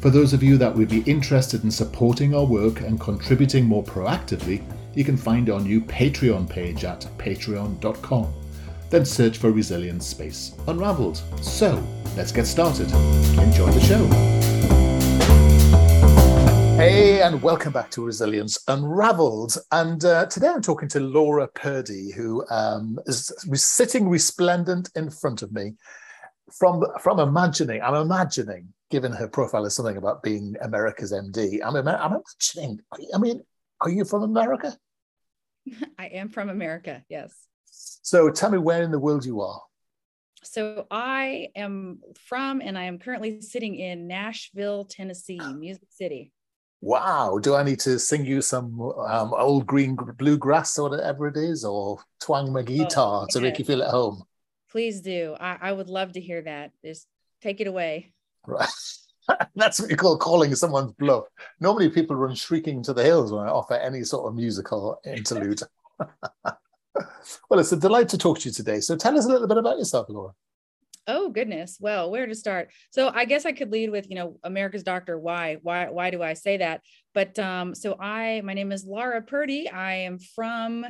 For those of you that would be interested in supporting our work and contributing more proactively, you can find our new Patreon page at patreon.com. Then search for Resilience Space Unraveled. So, let's get started. Enjoy the show. Hey, and welcome back to Resilience Unraveled. And uh, today I'm talking to Laura Purdy, who um, is sitting resplendent in front of me. From from imagining, I'm imagining given her profile as something about being America's MD. I'm, I'm imagining, I mean, are you from America? I am from America, yes. So tell me where in the world you are. So I am from, and I am currently sitting in Nashville, Tennessee, Music City. Wow. Do I need to sing you some um, old green bluegrass or whatever it is, or twang my guitar oh, to make you feel at home? Please do. I, I would love to hear that. Just take it away. Right. That's what you call calling someone's bluff. Normally, people run shrieking to the hills when I offer any sort of musical interlude. well, it's a delight to talk to you today. So, tell us a little bit about yourself, Laura. Oh goodness. Well, where to start? So I guess I could lead with, you know, America's Doctor. Why? Why? Why do I say that? But um, so I, my name is Laura Purdy. I am from.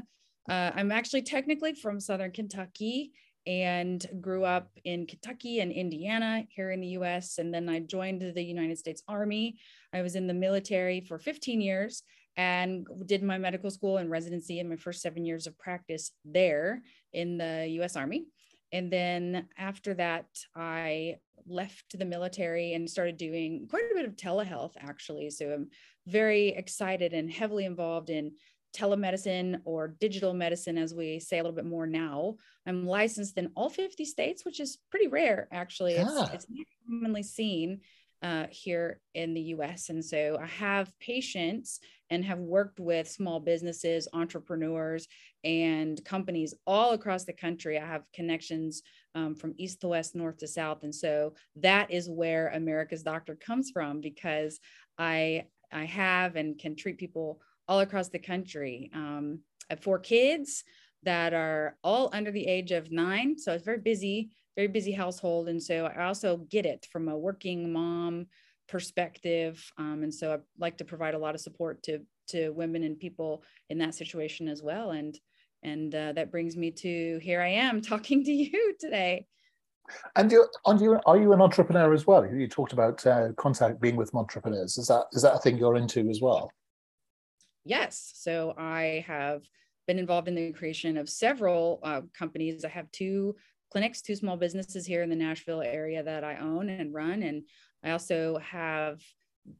Uh, I'm actually technically from Southern Kentucky, and grew up in Kentucky and Indiana here in the US. And then I joined the United States Army. I was in the military for 15 years and did my medical school and residency in my first seven years of practice there in the US Army. And then after that, I left the military and started doing quite a bit of telehealth, actually. So I'm very excited and heavily involved in telemedicine or digital medicine, as we say a little bit more now. I'm licensed in all 50 states, which is pretty rare, actually. Yeah. It's, it's not commonly seen uh, here in the US. And so I have patients and have worked with small businesses, entrepreneurs, and companies all across the country. I have connections um, from east to west, north to south. And so that is where America's Doctor comes from because I I have and can treat people all across the country. Um, I have four kids that are all under the age of nine. So it's very busy, very busy household. And so I also get it from a working mom perspective. Um, and so I like to provide a lot of support to, to women and people in that situation as well. And, and uh, that brings me to here I am talking to you today. And you, and you, are you an entrepreneur as well? You talked about uh, contact being with entrepreneurs. Is that is that a thing you're into as well? Yes. So I have been involved in the creation of several uh, companies. I have two clinics, two small businesses here in the Nashville area that I own and run. And I also have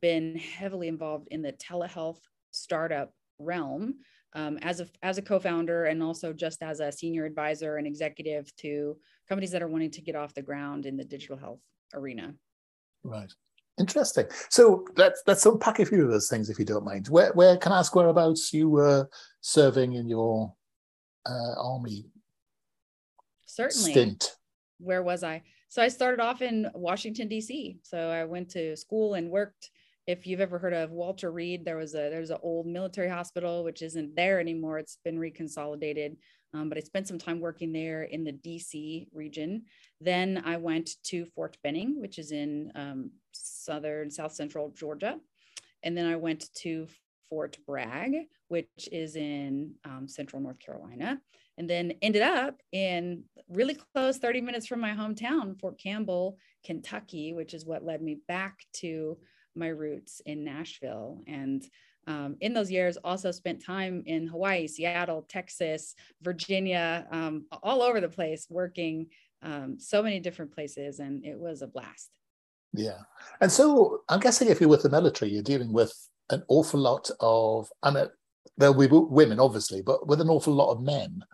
been heavily involved in the telehealth startup realm um, as a as a co-founder and also just as a senior advisor and executive to companies that are wanting to get off the ground in the digital health arena. Right. Interesting. So let's let's unpack a few of those things if you don't mind. Where where can I ask whereabouts you were serving in your uh, army? Certainly. Stint. Where was I? So I started off in Washington D.C. So I went to school and worked. If you've ever heard of Walter Reed, there was a there's an old military hospital which isn't there anymore. It's been reconsolidated. Um, but I spent some time working there in the DC region. Then I went to Fort Benning, which is in um, southern, south central Georgia. And then I went to Fort Bragg, which is in um, central North Carolina. And then ended up in really close 30 minutes from my hometown, Fort Campbell, Kentucky, which is what led me back to my roots in Nashville. And um, in those years also spent time in Hawaii, Seattle, Texas, Virginia, um, all over the place working um, so many different places. And it was a blast. Yeah. And so I'm guessing if you're with the military, you're dealing with an awful lot of, I mean, there'll be women, obviously, but with an awful lot of men.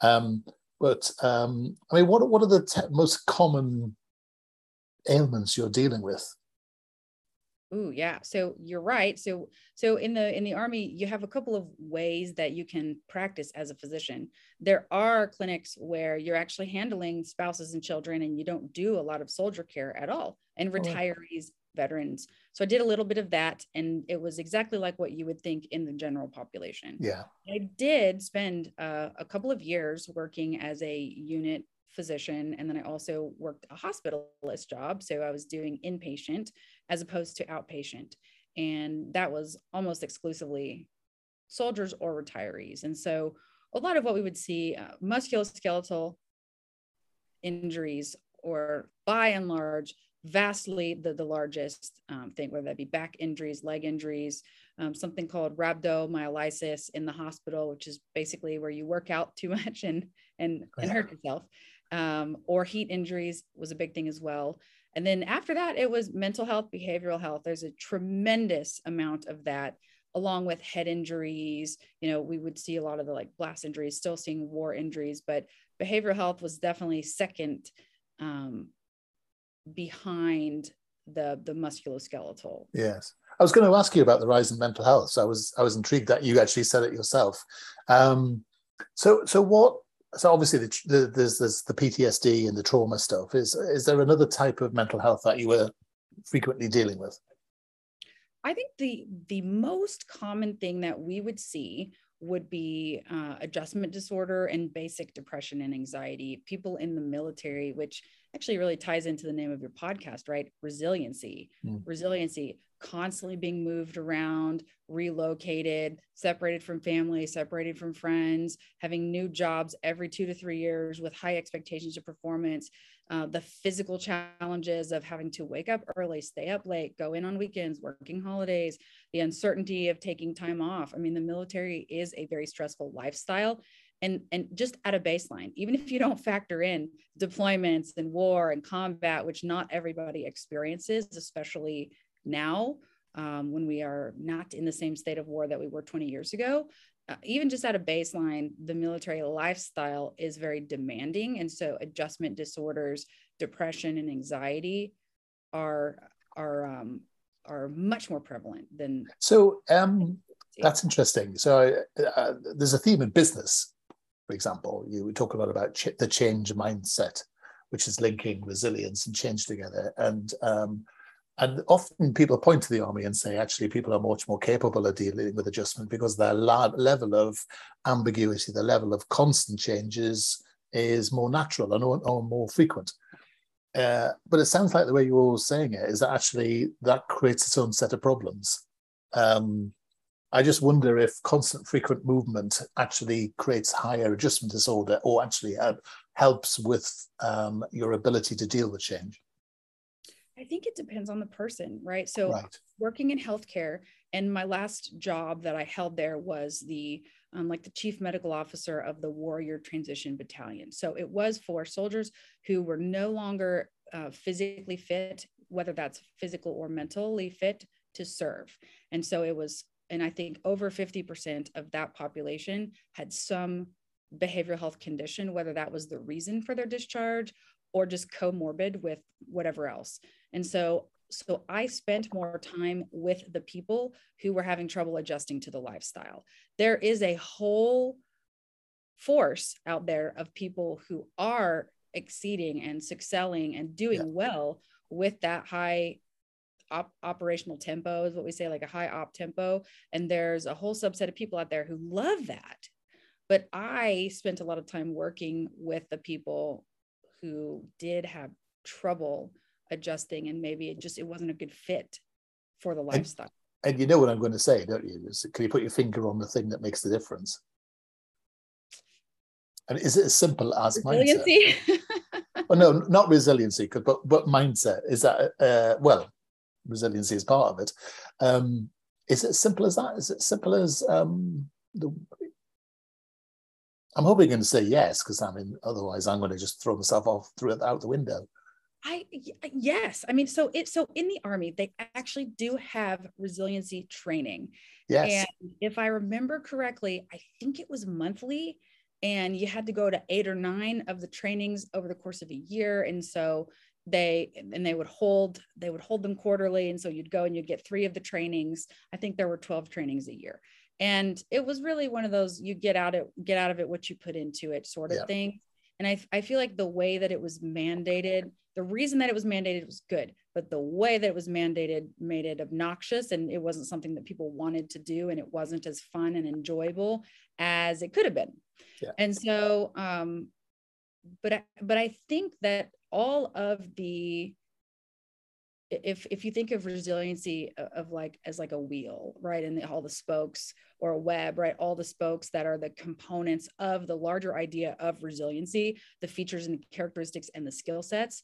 Um, but um, I mean, what, what are the te- most common ailments you're dealing with? Ooh, yeah. So you're right. So so in the in the army, you have a couple of ways that you can practice as a physician. There are clinics where you're actually handling spouses and children, and you don't do a lot of soldier care at all, and retirees, oh. veterans. So I did a little bit of that, and it was exactly like what you would think in the general population. Yeah. I did spend uh, a couple of years working as a unit physician and then i also worked a hospitalist job so i was doing inpatient as opposed to outpatient. And that was almost exclusively soldiers or retirees. And so a lot of what we would see uh, musculoskeletal injuries or by and large vastly the, the largest um, thing whether that be back injuries leg injuries um, something called rhabdomyolysis in the hospital which is basically where you work out too much and and, and hurt yourself. Um, or heat injuries was a big thing as well. And then after that, it was mental health, behavioral health. There's a tremendous amount of that, along with head injuries. You know, we would see a lot of the like blast injuries, still seeing war injuries, but behavioral health was definitely second um, behind the the musculoskeletal. Yes, I was going to ask you about the rise in mental health. So I was I was intrigued that you actually said it yourself. Um, so so what so obviously the, the, there's there's the PTSD and the trauma stuff. Is is there another type of mental health that you were frequently dealing with? I think the the most common thing that we would see would be uh, adjustment disorder and basic depression and anxiety. People in the military, which actually really ties into the name of your podcast, right? Resiliency, mm. resiliency constantly being moved around, relocated, separated from family, separated from friends, having new jobs every two to three years with high expectations of performance, uh, the physical challenges of having to wake up early, stay up late, go in on weekends, working holidays, the uncertainty of taking time off. I mean, the military is a very stressful lifestyle. And, and just at a baseline, even if you don't factor in deployments and war and combat, which not everybody experiences, especially now um, when we are not in the same state of war that we were 20 years ago. Uh, even just at a baseline, the military lifestyle is very demanding. And so adjustment disorders, depression, and anxiety are, are, um, are much more prevalent than. So um, that's interesting. So uh, there's a theme in business, for example. You talk a lot about ch- the change mindset, which is linking resilience and change together. And um, and often people point to the army and say, actually, people are much more capable of dealing with adjustment because their la- level of ambiguity, the level of constant changes is more natural and or, or more frequent. Uh, but it sounds like the way you're all saying it is that actually that creates its own set of problems. Um, I just wonder if constant frequent movement actually creates higher adjustment disorder or actually uh, helps with um, your ability to deal with change. I think it depends on the person, right? So right. working in healthcare, and my last job that I held there was the um, like the chief medical officer of the Warrior Transition Battalion. So it was for soldiers who were no longer uh, physically fit, whether that's physical or mentally fit to serve. And so it was, and I think over 50% of that population had some behavioral health condition, whether that was the reason for their discharge or just comorbid with whatever else. And so so I spent more time with the people who were having trouble adjusting to the lifestyle. There is a whole force out there of people who are exceeding and excelling and doing yeah. well with that high op- operational tempo is what we say like a high op tempo and there's a whole subset of people out there who love that but i spent a lot of time working with the people who did have trouble adjusting and maybe it just it wasn't a good fit for the lifestyle and, and you know what i'm going to say don't you is, can you put your finger on the thing that makes the difference and is it as simple as resiliency? mindset well no not resiliency but but mindset is that uh, well resiliency is part of it um, Is it as simple as that? Is it simple as um, the? I'm hoping you're going to say yes, because I mean, otherwise I'm going to just throw myself off through out the window. I uh, yes, I mean, so it so in the army they actually do have resiliency training. Yes. And if I remember correctly, I think it was monthly, and you had to go to eight or nine of the trainings over the course of a year, and so they and they would hold they would hold them quarterly, and so you'd go and you'd get three of the trainings. I think there were twelve trainings a year, and it was really one of those you get out it get out of it what you put into it sort of yeah. thing. And I, I feel like the way that it was mandated the reason that it was mandated was good, but the way that it was mandated made it obnoxious and it wasn't something that people wanted to do and it wasn't as fun and enjoyable as it could have been. Yeah. And so, um, but I, but I think that all of the if if you think of resiliency of like as like a wheel right and the, all the spokes or a web right all the spokes that are the components of the larger idea of resiliency the features and characteristics and the skill sets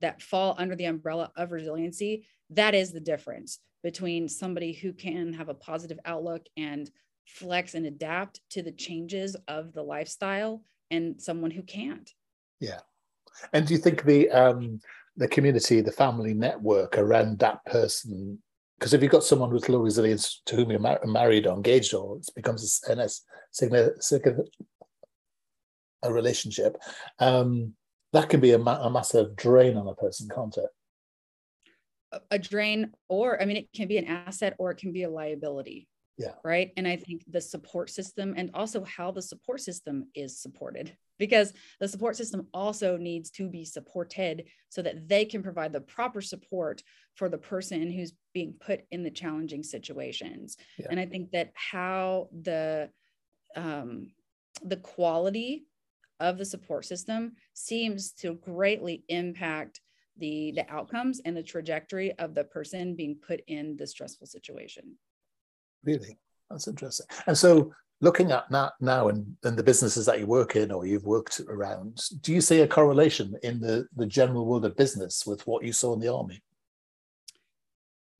that fall under the umbrella of resiliency, that is the difference between somebody who can have a positive outlook and flex and adapt to the changes of the lifestyle and someone who can't. Yeah. And do you think the um the community, the family network around that person because if you've got someone with low resilience to whom you're mar- married or engaged or it becomes a, a, a relationship um, that can be a, ma- a massive drain on a person, can't it? A drain, or I mean, it can be an asset or it can be a liability. Yeah. Right. And I think the support system and also how the support system is supported because the support system also needs to be supported so that they can provide the proper support for the person who's being put in the challenging situations. Yeah. And I think that how the um, the quality of the support system seems to greatly impact the the outcomes and the trajectory of the person being put in the stressful situation really? That's interesting. And so looking at that now and, and the businesses that you work in or you've worked around do you see a correlation in the the general world of business with what you saw in the army?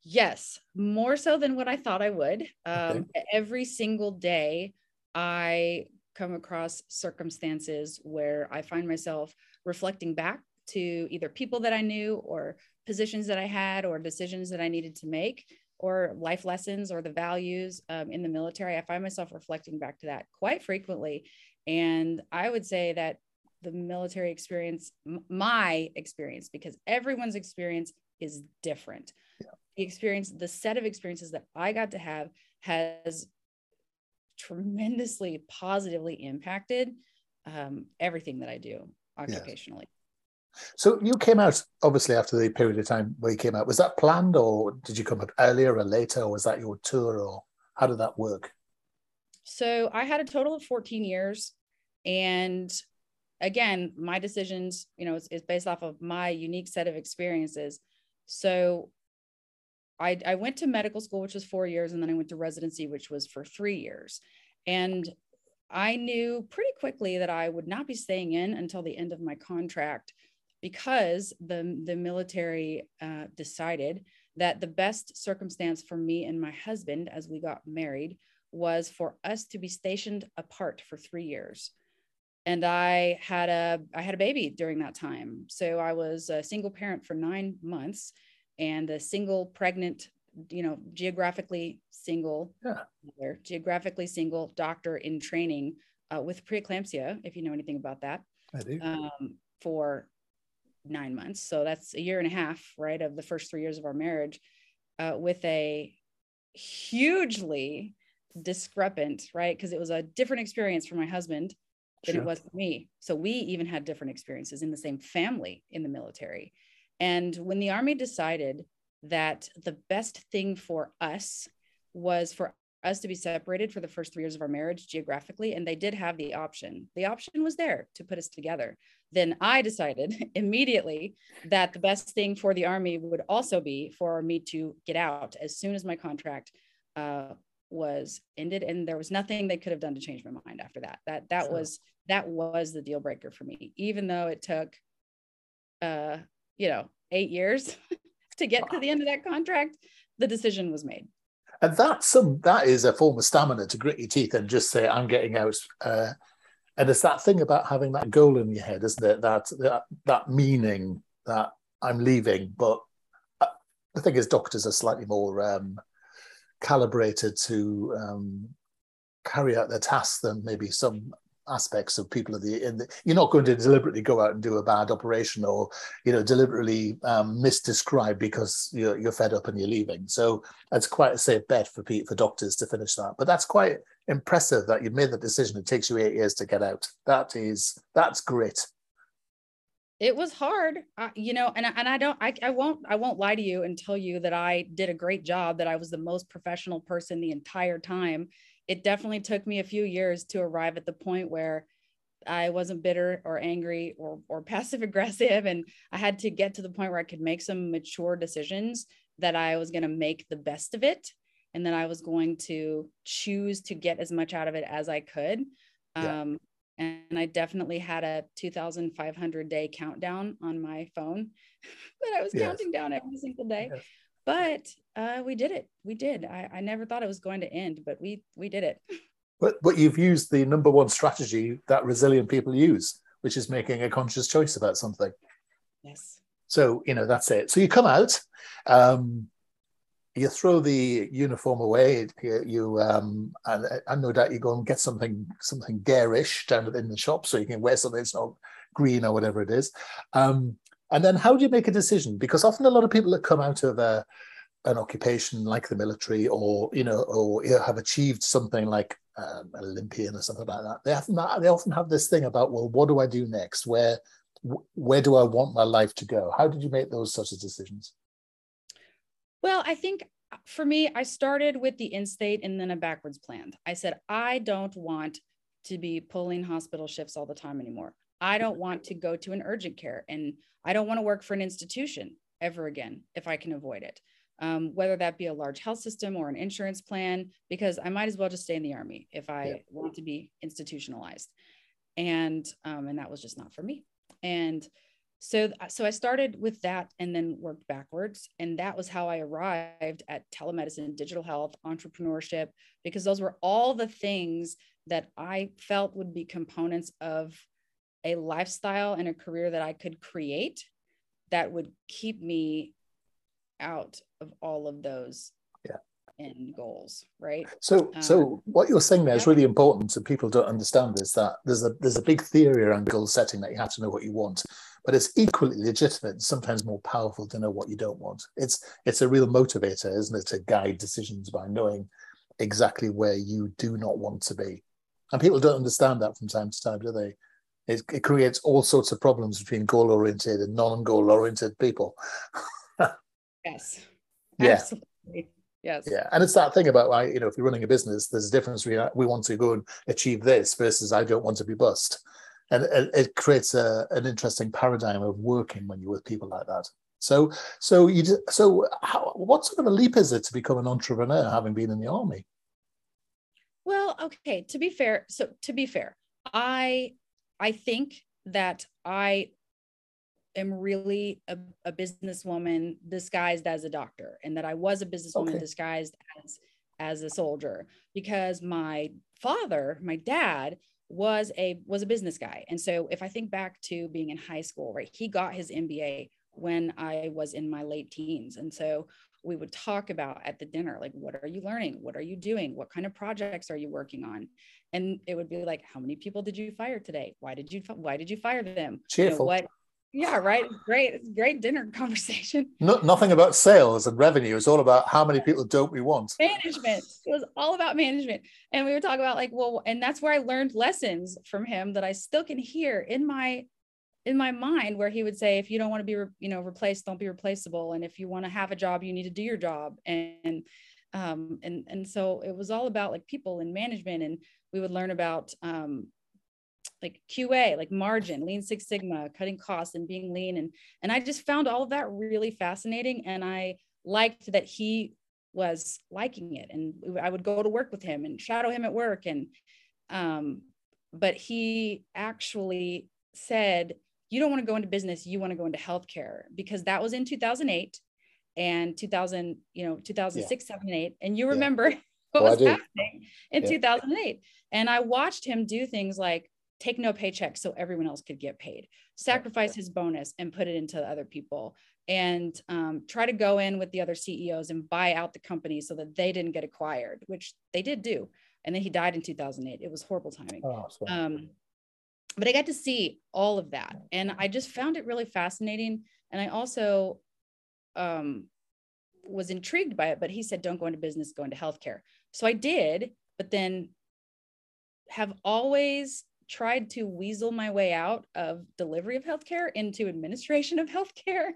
Yes more so than what i thought i would. Um, okay. every single day i come across circumstances where I find myself reflecting back to either people that I knew or positions that I had or decisions that I needed to make or life lessons or the values um, in the military. I find myself reflecting back to that quite frequently. And I would say that the military experience, m- my experience, because everyone's experience is different. Yeah. The experience, the set of experiences that I got to have has tremendously positively impacted um, everything that I do occupationally. So you came out obviously after the period of time where you came out. Was that planned, or did you come out earlier or later, or was that your tour, or how did that work? So I had a total of 14 years, and again, my decisions, you know, is, based off of my unique set of experiences. So I, I went to medical school, which was four years, and then I went to residency, which was for three years. And I knew pretty quickly that I would not be staying in until the end of my contract because the, the military uh, decided that the best circumstance for me and my husband as we got married was for us to be stationed apart for three years and i had a i had a baby during that time so i was a single parent for nine months and a single pregnant you know geographically single yeah. mother, geographically single doctor in training uh, with preeclampsia if you know anything about that I do. Um, for nine months. So that's a year and a half right of the first three years of our marriage uh, with a hugely discrepant right? Because it was a different experience for my husband than sure. it was for me. So we even had different experiences in the same family in the military. And when the Army decided that the best thing for us was for us to be separated for the first three years of our marriage geographically, and they did have the option, the option was there to put us together. Then I decided immediately that the best thing for the Army would also be for me to get out as soon as my contract uh, was ended and there was nothing they could have done to change my mind after that that that sure. was that was the deal breaker for me even though it took uh you know, eight years to get to the end of that contract, the decision was made. And that's some that is a form of stamina to grit your teeth and just say, I'm getting out. Uh, and it's that thing about having that goal in your head, isn't it? That that, that meaning that I'm leaving. But uh, the thing is, doctors are slightly more um, calibrated to um, carry out their tasks than maybe some aspects of people of the the, you're not going to deliberately go out and do a bad operation or you know deliberately um, misdescribe because you're, you're fed up and you're leaving. So that's quite a safe bet for for doctors to finish that. But that's quite impressive that you've made the decision. It takes you eight years to get out. That is that's grit. It was hard. Uh, you know and, and i don't I, I won't i won't lie to you and tell you that i did a great job that i was the most professional person the entire time it definitely took me a few years to arrive at the point where I wasn't bitter or angry or, or passive aggressive. And I had to get to the point where I could make some mature decisions that I was going to make the best of it. And then I was going to choose to get as much out of it as I could. Yeah. Um, and I definitely had a 2,500 day countdown on my phone that I was yes. counting down every single day. Yes but uh, we did it. We did. I, I never thought it was going to end, but we we did it. But but you've used the number one strategy that resilient people use, which is making a conscious choice about something. Yes. So you know that's it. So you come out, um, you throw the uniform away. You, you um, and, and no doubt you go and get something something garish down in the shop, so you can wear something that's not green or whatever it is. Um, and then how do you make a decision? Because often a lot of people that come out of a, an occupation like the military or, you know, or you know, have achieved something like um, an Olympian or something like that, they, often, they often have this thing about, well, what do I do next? Where, where do I want my life to go? How did you make those sorts of decisions? Well, I think uh, for me, I started with the in state and then a backwards plan. I said, I don't want to be pulling hospital shifts all the time anymore. I don't want to go to an urgent care and I don't want to work for an institution ever again if I can avoid it. Um, whether that be a large health system or an insurance plan, because I might as well just stay in the army if I yeah. want to be institutionalized. And um, and that was just not for me. And so so I started with that and then worked backwards. And that was how I arrived at telemedicine, digital health, entrepreneurship, because those were all the things that I felt would be components of a lifestyle and a career that I could create that would keep me out of all of those yeah. end goals, right? So, um, so what you're saying there yeah. is really important. So people don't understand is that there's a there's a big theory around goal setting that you have to know what you want, but it's equally legitimate and sometimes more powerful to know what you don't want. It's it's a real motivator, isn't it, to guide decisions by knowing exactly where you do not want to be. And people don't understand that from time to time, do they? It, it creates all sorts of problems between goal oriented and non goal oriented people. yes. Yeah. Absolutely. Yes. Yeah. And it's that thing about, like, you know, if you're running a business, there's a difference between we want to go and achieve this versus I don't want to be bust. And it, it creates a, an interesting paradigm of working when you're with people like that. So, so you, so how, what sort of a leap is it to become an entrepreneur having been in the army? Well, okay. To be fair, so to be fair, I I think that I am really a, a businesswoman disguised as a doctor and that I was a businesswoman okay. disguised as as a soldier because my father, my dad was a was a business guy. And so if I think back to being in high school, right, he got his MBA when I was in my late teens. And so we would talk about at the dinner like what are you learning? What are you doing? What kind of projects are you working on? And it would be like how many people did you fire today? Why did you why did you fire them? Cheerful you know, what yeah right? Great great dinner conversation. No, nothing about sales and revenue. It's all about how many people don't we want? Management. It was all about management. And we would talk about like well and that's where i learned lessons from him that i still can hear in my in my mind where he would say if you don't want to be re- you know replaced don't be replaceable and if you want to have a job you need to do your job. And um and and so it was all about like people and management and we would learn about um like qa like margin lean six sigma cutting costs and being lean and and i just found all of that really fascinating and i liked that he was liking it and i would go to work with him and shadow him at work and um but he actually said you don't want to go into business, you want to go into healthcare because that was in 2008. and 2000, you know, 2006, yeah. 7, and 8. And you remember yeah. what was happening in yeah. 2008. And I watched him do things like take no paycheck so everyone else could get paid, sacrifice his bonus and put it into other people, and um, try to go in with the other CEOs and buy out the company so that they didn't get acquired, which they did do. And then he died in 2008. It was horrible timing. Oh, um, but I got to see all of that. And I just found it really fascinating. And I also um, was intrigued by it, but he said, don't go into business, go into healthcare. So I did, but then have always tried to weasel my way out of delivery of healthcare into administration of healthcare,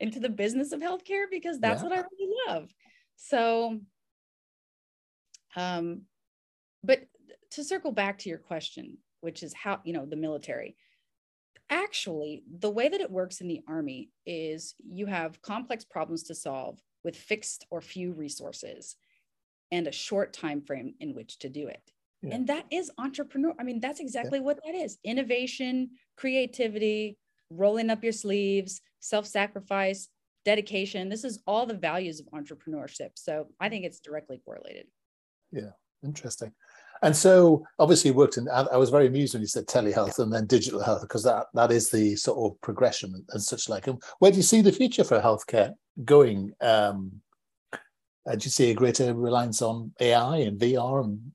into the business of healthcare, because that's yeah. what I really love. So, um, but to circle back to your question, which is how, you know, the military. Actually, the way that it works in the Army is you have complex problems to solve with fixed or few resources and a short time frame in which to do it. Yeah. And that is entrepreneur. I mean, that's exactly yeah. what that is innovation, creativity, rolling up your sleeves, self sacrifice, dedication. This is all the values of entrepreneurship. So I think it's directly correlated. Yeah, interesting. And so obviously you worked in, I was very amused when you said telehealth and then digital health, because that, that is the sort of progression and such like. And where do you see the future for healthcare going? Um, uh, do you see a greater reliance on AI and VR and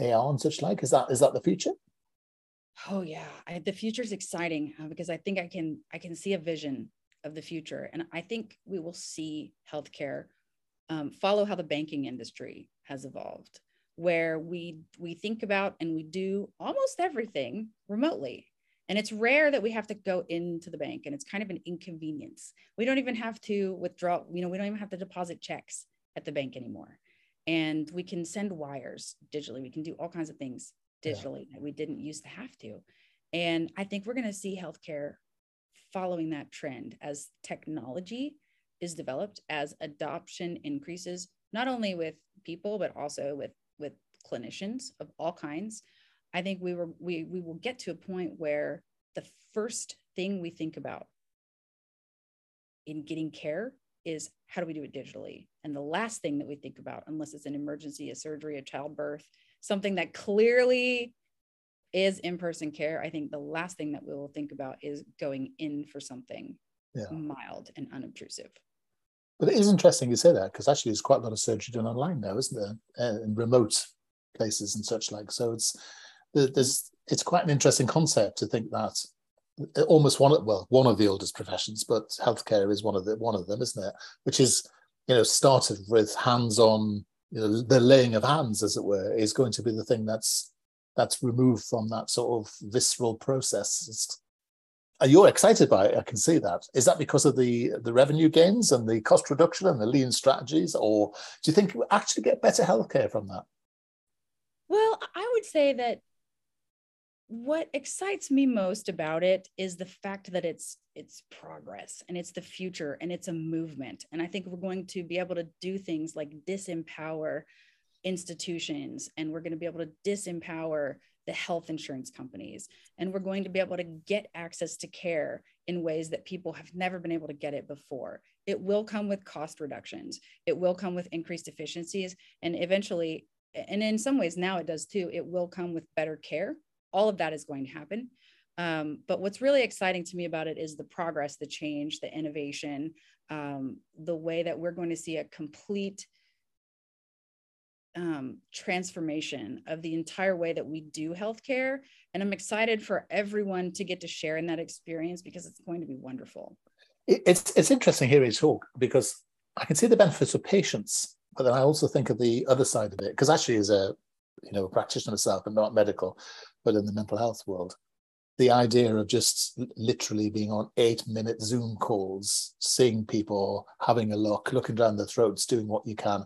AR and such like? Is that is that the future? Oh yeah, I, the future is exciting uh, because I think I can I can see a vision of the future, and I think we will see healthcare um, follow how the banking industry has evolved where we we think about and we do almost everything remotely. And it's rare that we have to go into the bank and it's kind of an inconvenience. We don't even have to withdraw you know we don't even have to deposit checks at the bank anymore. And we can send wires digitally. We can do all kinds of things digitally yeah. that we didn't used to have to. And i think we're going to see healthcare following that trend as technology is developed as adoption increases not only with people but also with with clinicians of all kinds i think we were we we will get to a point where the first thing we think about in getting care is how do we do it digitally and the last thing that we think about unless it's an emergency a surgery a childbirth something that clearly is in-person care i think the last thing that we will think about is going in for something yeah. mild and unobtrusive but it is interesting you say that because actually there's quite a lot of surgery done online now, isn't there, uh, in remote places and such like. So it's there's it's quite an interesting concept to think that uh, almost one of well one of the oldest professions, but healthcare is one of the one of them, isn't it? Which is you know started with hands-on, you know, the laying of hands, as it were, is going to be the thing that's that's removed from that sort of visceral process. It's, you're excited by it. I can see that. Is that because of the the revenue gains and the cost reduction and the lean strategies, or do you think you actually get better healthcare from that? Well, I would say that what excites me most about it is the fact that it's it's progress and it's the future and it's a movement. And I think we're going to be able to do things like disempower institutions and we're going to be able to disempower the health insurance companies. And we're going to be able to get access to care in ways that people have never been able to get it before. It will come with cost reductions, it will come with increased efficiencies, and eventually, and in some ways now it does too, it will come with better care. All of that is going to happen. Um, but what's really exciting to me about it is the progress, the change, the innovation, um, the way that we're going to see a complete um, transformation of the entire way that we do healthcare. And I'm excited for everyone to get to share in that experience because it's going to be wonderful. It's it's interesting hearing you talk because I can see the benefits of patients, but then I also think of the other side of it because actually, as a you know a practitioner myself and not medical, but in the mental health world, the idea of just literally being on eight minute Zoom calls, seeing people, having a look, looking down their throats, doing what you can,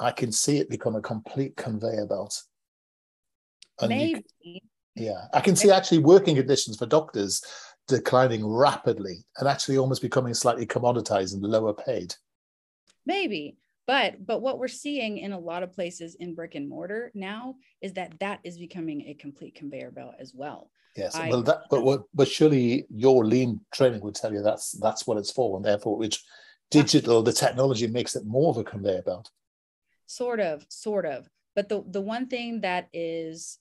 I can see it become a complete conveyor belt. And Maybe. Yeah, I can see actually working conditions for doctors declining rapidly and actually almost becoming slightly commoditized and lower paid. Maybe, but but what we're seeing in a lot of places in brick and mortar now is that that is becoming a complete conveyor belt as well. Yes, I, well, that but but surely your lean training would tell you that's that's what it's for, and therefore which digital, the technology makes it more of a conveyor belt. Sort of, sort of. But the the one thing that is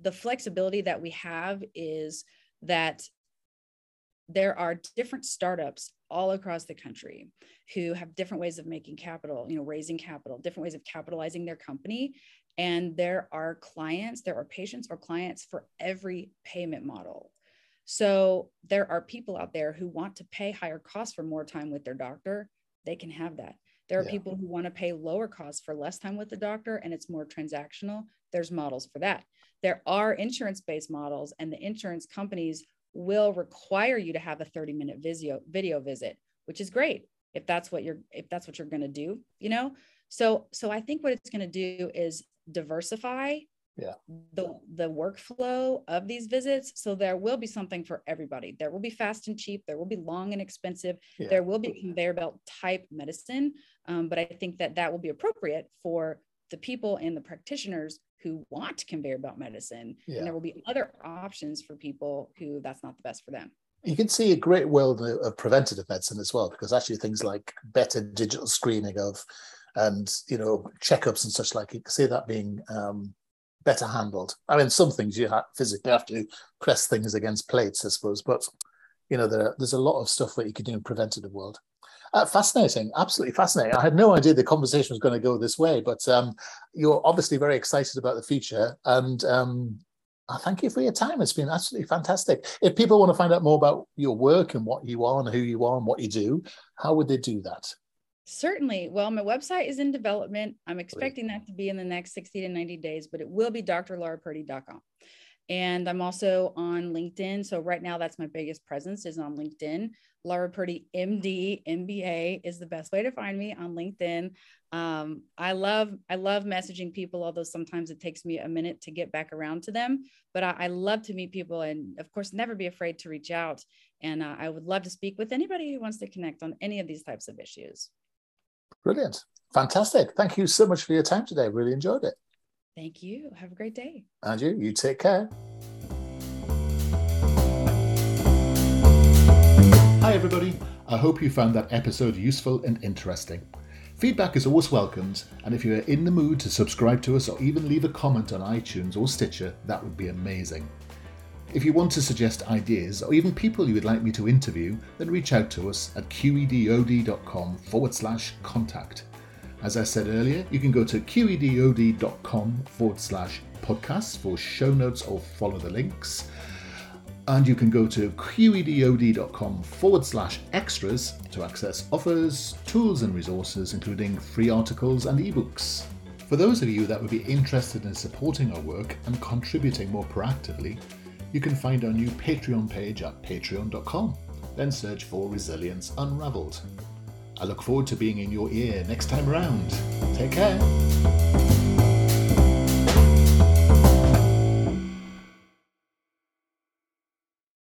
the flexibility that we have is that there are different startups all across the country who have different ways of making capital, you know, raising capital, different ways of capitalizing their company. And there are clients, there are patients or clients for every payment model. So there are people out there who want to pay higher costs for more time with their doctor. They can have that. There are yeah. people who want to pay lower costs for less time with the doctor and it's more transactional. There's models for that. There are insurance based models, and the insurance companies will require you to have a 30 minute video video visit which is great if that's what you're if that's what you're going to do you know so so i think what it's going to do is diversify yeah. the the workflow of these visits. So there will be something for everybody. There will be fast and cheap. There will be long and expensive. Yeah. there will be conveyor belt type medicine um, but i think that that will be appropriate for the people and the practitioners who want conveyor belt medicine. Yeah. and there will be other options for people who that's not the best for them. You can see a great world of preventative medicine as well because actually things like better digital screening of and you know checkups and such like you can see that being um, better handled. I mean, some things you have, physically have to press things against plates, I suppose, but you know, there, there's a lot of stuff that you can do in preventative world. Uh, fascinating, absolutely fascinating. I had no idea the conversation was going to go this way, but um, you're obviously very excited about the future, and um, I thank you for your time. It's been absolutely fantastic. If people want to find out more about your work and what you are and who you are and what you do, how would they do that? Certainly. Well, my website is in development. I'm expecting Great. that to be in the next 60 to 90 days, but it will be drlaurapurdy.com. And I'm also on LinkedIn. So right now, that's my biggest presence is on LinkedIn. Laura Purdy, MD, MBA is the best way to find me on LinkedIn. Um, I love I love messaging people, although sometimes it takes me a minute to get back around to them. But I, I love to meet people, and of course, never be afraid to reach out. And uh, I would love to speak with anybody who wants to connect on any of these types of issues. Brilliant. Fantastic. Thank you so much for your time today. Really enjoyed it. Thank you. Have a great day. And you, you take care. Hi, everybody. I hope you found that episode useful and interesting. Feedback is always welcomed, and if you are in the mood to subscribe to us or even leave a comment on iTunes or Stitcher, that would be amazing. If you want to suggest ideas or even people you would like me to interview, then reach out to us at qedod.com forward slash contact. As I said earlier, you can go to qedod.com forward slash podcasts for show notes or follow the links. And you can go to qedod.com forward slash extras to access offers, tools, and resources, including free articles and ebooks. For those of you that would be interested in supporting our work and contributing more proactively, you can find our new Patreon page at patreon.com. Then search for Resilience Unraveled. I look forward to being in your ear next time around. Take care.